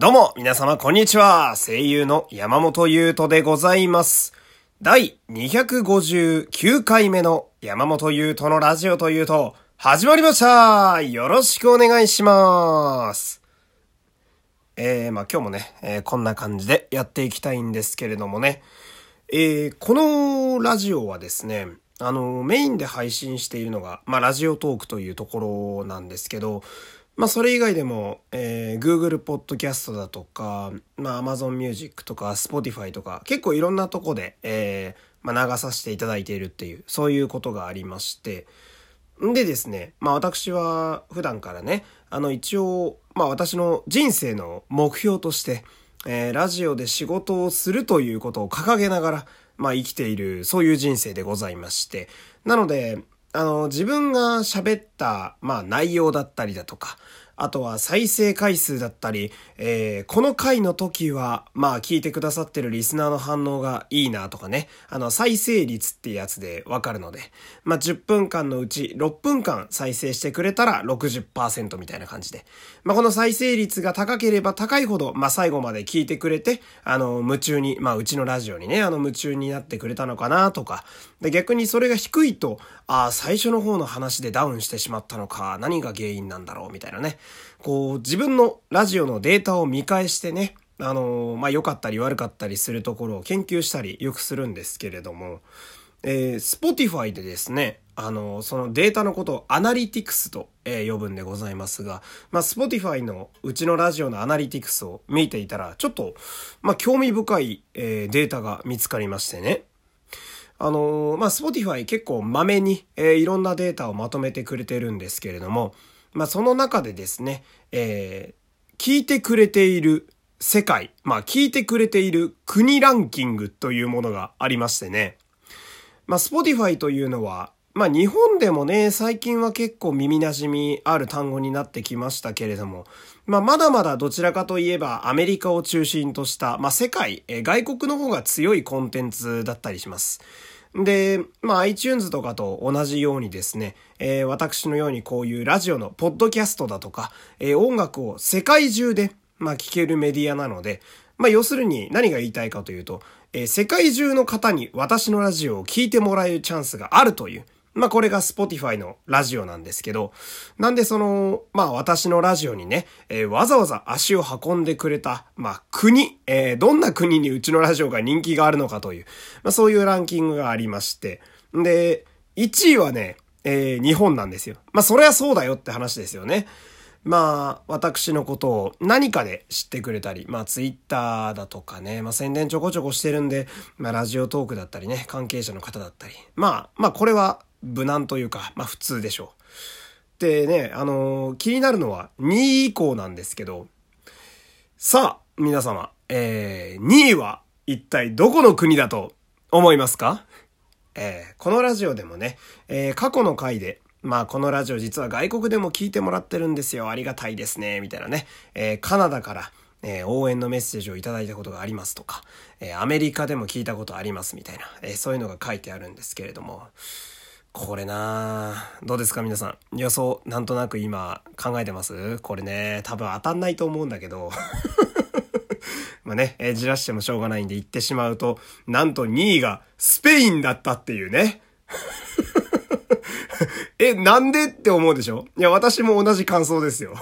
どうも、皆様、こんにちは。声優の山本優斗でございます。第259回目の山本優斗のラジオというと、始まりましたよろしくお願いします。えー、まあ今日もね、えーこんな感じでやっていきたいんですけれどもね、えーこのラジオはですね、あの、メインで配信しているのが、まあ、ラジオトークというところなんですけど、まあ、それ以外でも、えー Google Podcast だとか、まあ、Amazon Music とか、Spotify とか、結構いろんなとこで、えーまあ、流させていただいているっていう、そういうことがありまして、んでですね、まあ私は普段からね、あの一応、まあ私の人生の目標として、えーラジオで仕事をするということを掲げながら、まあ生きている、そういう人生でございまして。なので、あの、自分が喋った、まあ内容だったりだとか、あとは再生回数だったり、えーこの回の時は、まあ聞いてくださってるリスナーの反応がいいなとかね、あの再生率ってやつでわかるので、まあ10分間のうち6分間再生してくれたら60%みたいな感じで、まあこの再生率が高ければ高いほど、まあ最後まで聞いてくれて、あの夢中に、まあうちのラジオにね、あの夢中になってくれたのかなとか、で逆にそれが低いと、ああ、最初の方の話でダウンしてしまったのか、何が原因なんだろうみたいなね。こう、自分のラジオのデータを見返してね、あのまあ、良かったり悪かったりするところを研究したりよくするんですけれども、えー、Spotify でですね、あのそのデータのことをアナリティクスと、えー呼ぶんでございますが、まあ、Spotify のうちのラジオのアナリティクスを見ていたら、ちょっと、まあ、興味深い、えーデータが見つかりましてね。あのーまあ、Spotify 結構まめに、えーいろんなデータをまとめてくれてるんですけれども、まあ、その中でですね、えー聞いてくれている世界、まあ、聞いてくれている国ランキングというものがありましてね。まあ、Spotify というのは、まあ、日本でもね、最近は結構耳馴染みある単語になってきましたけれども、まあ、まだまだどちらかといえばアメリカを中心とした、まあ、世界、えー外国の方が強いコンテンツだったりします。で、まあ iTunes とかと同じようにですね、えー私のようにこういうラジオのポッドキャストだとか、えー音楽を世界中で、まあ聞けるメディアなので、まあ要するに何が言いたいかというと、えー世界中の方に私のラジオを聴いてもらえるチャンスがあるという、まあこれが Spotify のラジオなんですけど、なんでその、まあ私のラジオにね、えーわざわざ足を運んでくれた、まあ国、えーどんな国にうちのラジオが人気があるのかという、まあそういうランキングがありまして、で、1位はね、えー日本なんですよ。まあそりゃそうだよって話ですよね。まあ、私のことを何かで知ってくれたり、まあ、ツイッターだとかね、まあ、宣伝ちょこちょこしてるんで、まあ、ラジオトークだったりね、関係者の方だったり。まあ、まあ、これは無難というか、まあ、普通でしょう。でね、あのー気になるのは2位以降なんですけど、さあ、皆様、えー、2位は一体どこの国だと思いますか？えーこのラジオでもね、えー過去の回で、まあこのラジオ実は外国でも聞いてもらってるんですよ。ありがたいですね。みたいなね。えーカナダから、えー応援のメッセージをいただいたことがありますとか、えーアメリカでも聞いたことありますみたいな、えーそういうのが書いてあるんですけれども、これなあどうですか皆さん。予想、なんとなく今考えてます？これね、多分当たんないと思うんだけど。まあね、えーじらしてもしょうがないんで言ってしまうと、なんと2位がスペインだったっていうね。え、なんでって思うでしょ？いや、私も同じ感想ですよ。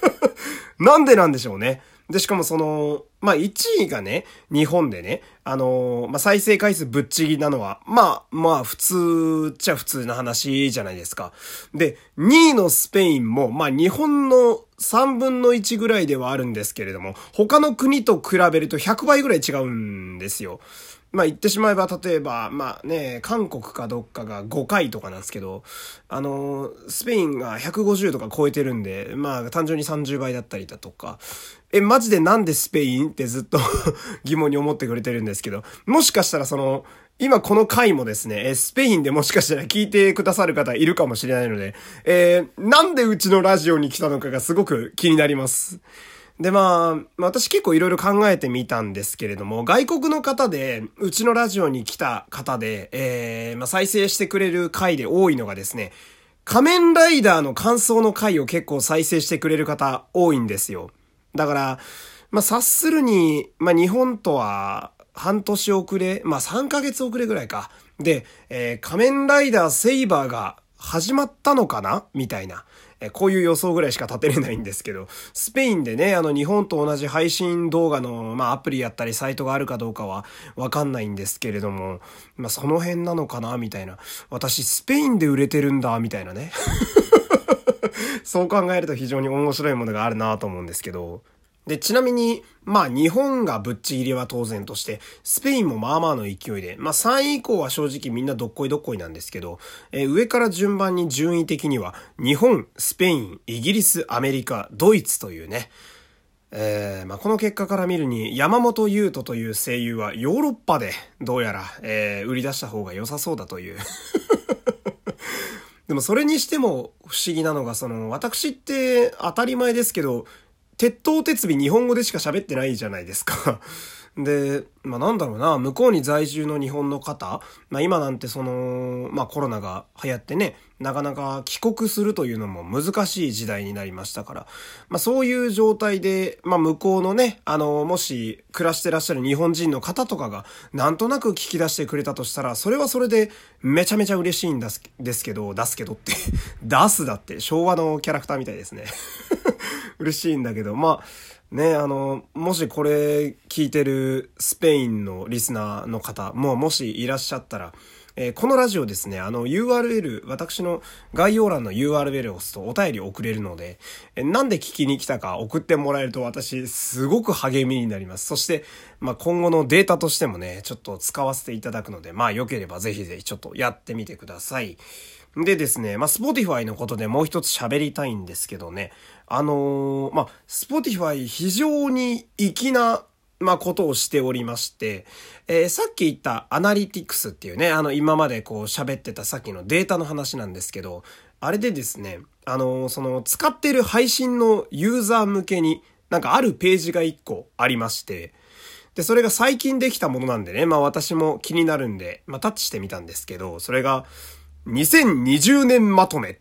なんでなんでしょうね？で、しかもその、まあ、1位がね、日本でね、あのーまあ、再生回数ぶっちぎりなのは、まあ、まあ、普通っちゃ普通な話じゃないですか。で、2位のスペインも、まあ、日本の3分の1ぐらいではあるんですけれども、他の国と比べると100倍ぐらい違うんですよ。まあ言ってしまえば、例えば、まあね、韓国かどっかが5回とかなんですけど、あのスペインが150とか超えてるんで、まあ単純に30倍だったりだとか、え、マジでなんでスペインってずっと 疑問に思ってくれてるんですけど、もしかしたらその、今この回もですね、スペインでもしかしたら聞いてくださる方いるかもしれないので、えーなんでうちのラジオに来たのかがすごく気になります。で、まあ、私結構いろいろ考えてみたんですけれども、外国の方で、うちのラジオに来た方で、えー、まあ再生してくれる回で多いのがですね、仮面ライダーの感想の回を結構再生してくれる方多いんですよ。だから、まあ、察するに、まあ、日本とは半年遅れ、まあ、3ヶ月遅れぐらいか。で、えー、仮面ライダーセイバーが始まったのかな？みたいな。えこういう予想ぐらいしか立てれないんですけど、スペインでね、あの日本と同じ配信動画の、まあアプリやったりサイトがあるかどうかはわかんないんですけれども、まあその辺なのかなみたいな。私スペインで売れてるんだ、みたいなね。そう考えると非常に面白いものがあるなと思うんですけど、で、ちなみに、まあ日本がぶっちぎりは当然として、スペインもまあまあの勢いで、まあ3位以降は正直みんなどっこいどっこいなんですけど、えー、上から順番に順位的には、日本、スペイン、イギリス、アメリカ、ドイツというね、えー、まあ、この結果から見るに、山本優斗という声優はヨーロッパでどうやら、えー、売り出した方が良さそうだという。でもそれにしても不思議なのが、その、私って当たり前ですけど、鉄頭鉄尾日本語でしか喋ってないじゃないですか。で、まあなんだろうな、向こうに在住の日本の方、まあ今なんてその、まあコロナが流行ってね、なかなか帰国するというのも難しい時代になりましたから、まあそういう状態で、まあ向こうのね、あの、もし暮らしてらっしゃる日本人の方とかが、なんとなく聞き出してくれたとしたら、それはそれでめちゃめちゃ嬉しいんですですけど、出すけどって。出すだって。昭和のキャラクターみたいですね。嬉しいんだけど、まあ、ね、あの、もしこれ聞いてるスペインのリスナーの方ももしいらっしゃったら、えー、このラジオですね、あの URL、私の概要欄の URL を押すとお便り送れるので、えー、なんで聞きに来たか送ってもらえると私すごく励みになります。そして、まあ、今後のデータとしてもね、ちょっと使わせていただくので、まあ良ければぜひぜひちょっとやってみてください。でですね、まあ、Spotify のことでもう一つ喋りたいんですけどね、あのー、まあ、Spotify 非常に粋な、まあ、ことをしておりまして、えー、さっき言ったアナリティクスっていうね、あの、今までこう喋ってたさっきのデータの話なんですけど、あれでですね、あのー、その、使ってる配信のユーザー向けに、なんかあるページが一個ありまして、で、それが最近できたものなんでね、まあ私も気になるんで、まあタッチしてみたんですけど、それが、2020年まとめっ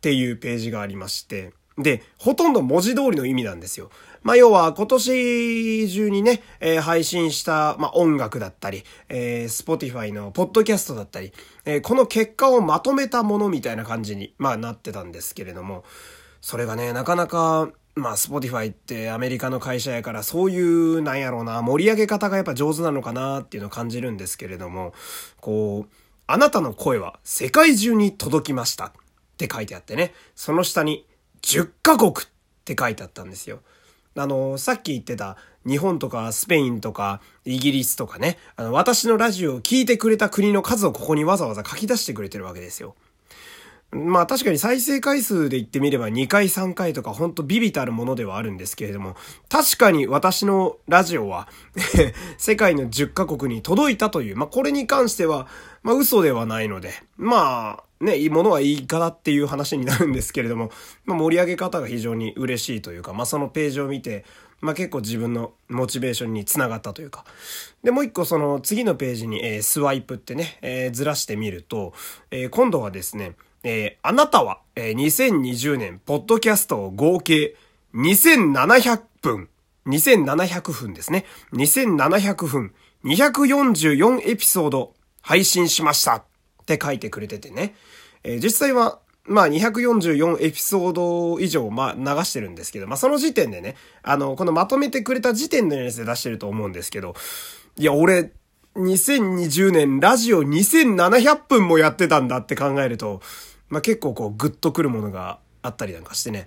ていうページがありまして、で、ほとんど文字通りの意味なんですよ。まあ、要は今年中にね、えー、配信した、まあ、音楽だったり、えー、Spotify のポッドキャストだったり、えー、この結果をまとめたものみたいな感じに、まあ、なってたんですけれども、それがね、なかなか、まあ、Spotify ってアメリカの会社やから、そういう、なんやろうな、盛り上げ方がやっぱ上手なのかなっていうのを感じるんですけれども、こう、あなたの声は世界中に届きましたって書いてあってね、その下に10カ国って書いてあったんですよ。あの、さっき言ってた日本とかスペインとかイギリスとかね、あの、私のラジオを聴いてくれた国の数をここにわざわざ書き出してくれてるわけですよ。まあ確かに再生回数で言ってみれば2回3回とかほんとビビたるものではあるんですけれども、確かに私のラジオは 世界の10カ国に届いたという、まあこれに関しては、まあ嘘ではないので、まあね、いいものはいいかなっていう話になるんですけれども、まあ盛り上げ方が非常に嬉しいというか、まあそのページを見て、まあ結構自分のモチベーションにつながったというか。で、もう一個その次のページに、えー、スワイプってね、えー、ずらしてみると、えー、今度はですね、えー、あなたは、えー、2020年、ポッドキャストを合計2700分、2700分ですね。2700分、244エピソード配信しましたって書いてくれててね。えー、実際は、まあ244エピソード以上、まあ流してるんですけど、まあその時点でね、あの、このまとめてくれた時点のやつで出してると思うんですけど、いや、俺、2020年ラジオ2700分もやってたんだって考えると、まあ、結構こうグッとくるものがあったりなんかしてね。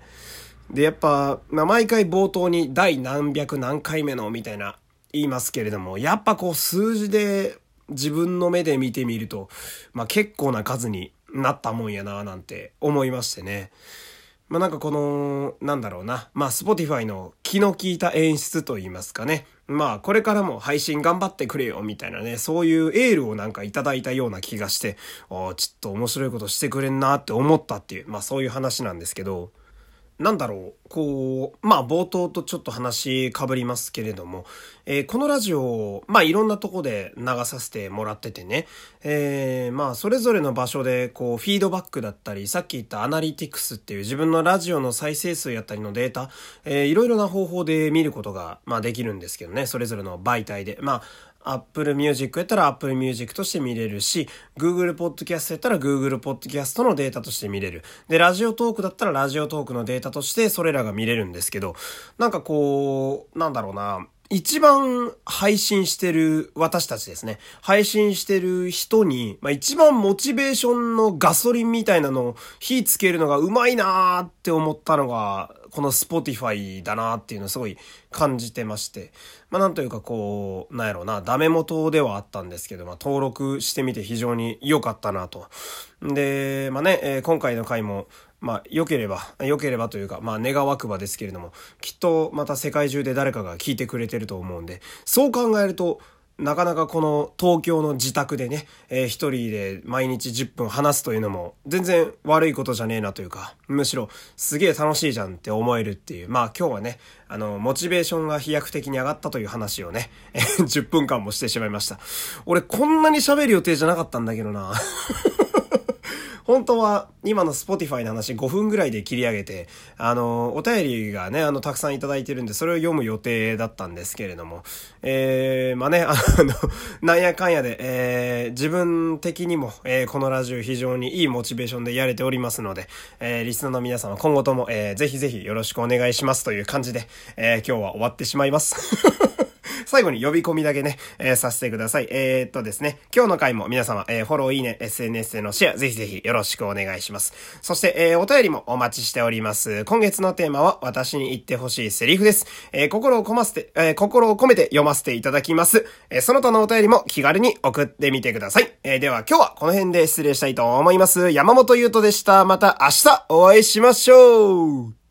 で、やっぱ、まあ、毎回冒頭に第何百何回目のみたいな言いますけれども、やっぱこう数字で自分の目で見てみると、まあ、結構な数になったもんやななんて思いましてね。まあ、なんかこの、なんだろうな。まあ、Spotify の気の利いた演出と言いますかね。まあ、これからも配信頑張ってくれよ、みたいなね、そういうエールをなんかいただいたような気がして、ああ、ちょっと面白いことしてくれんなって思ったっていう、まあそういう話なんですけど、なんだろう、こう、まあ冒頭とちょっと話被りますけれども、えー、このラジオ、まあいろんなとこで流させてもらっててね、えー、まあそれぞれの場所でこうフィードバックだったり、さっき言ったアナリティクスっていう自分のラジオの再生数やったりのデータ、えー、いろいろな方法で見ることが、まあできるんですけどね、それぞれの媒体で。まあ Apple Music やったら Apple Music として見れるし、Google Podcast やったら Google Podcast のデータとして見れる。で、ラジオトークだったらラジオトークのデータとしてそれらが見れるんですけど、なんかこう、なんだろうな、一番配信してる私たちですね。配信してる人に、まあ、一番モチベーションのガソリンみたいなのを火つけるのがうまいなーって思ったのが、この Spotify だなーっていうのをすごい感じてまして。まあ、なんというかこう、なんやろうな、ダメ元ではあったんですけど、まあ、登録してみて非常に良かったなと。で、まあね、えー、今回の回も、まあ、良ければ、良ければというか、まあ、願わくばですけれども、きっとまた世界中で誰かが聞いてくれてると思うんで、そう考えると、なかなかこの東京の自宅でね、えー、一人で毎日10分話すというのも全然悪いことじゃねえなというか、むしろすげえ楽しいじゃんって思えるっていう、まあ今日はね、あの、モチベーションが飛躍的に上がったという話をね、え10分間もしてしまいました。俺こんなに喋る予定じゃなかったんだけどな。本当は今の Spotify の話5分ぐらいで切り上げて、あの、お便りがね、あの、たくさんいただいてるんで、それを読む予定だったんですけれども、えー、まあね、あの、なんやかんやで、えー、自分的にも、えー、このラジオ非常にいいモチベーションでやれておりますので、えー、リスナーの皆様今後とも、えー、ぜひぜひよろしくお願いしますという感じで、えー、今日は終わってしまいます。最後に呼び込みだけね、えー、させてください。えー、っとですね、今日の回も皆様、えー、フォロー、いいね、SNS でのシェア、ぜひぜひよろしくお願いします。そして、えー、お便りもお待ちしております。今月のテーマは、私に言ってほしいセリフです。えー、心を込ませて、えー、心を込めて読ませていただきます。えー、その他のお便りも気軽に送ってみてください。えー、では今日はこの辺で失礼したいと思います。山本優斗でした。また明日お会いしましょう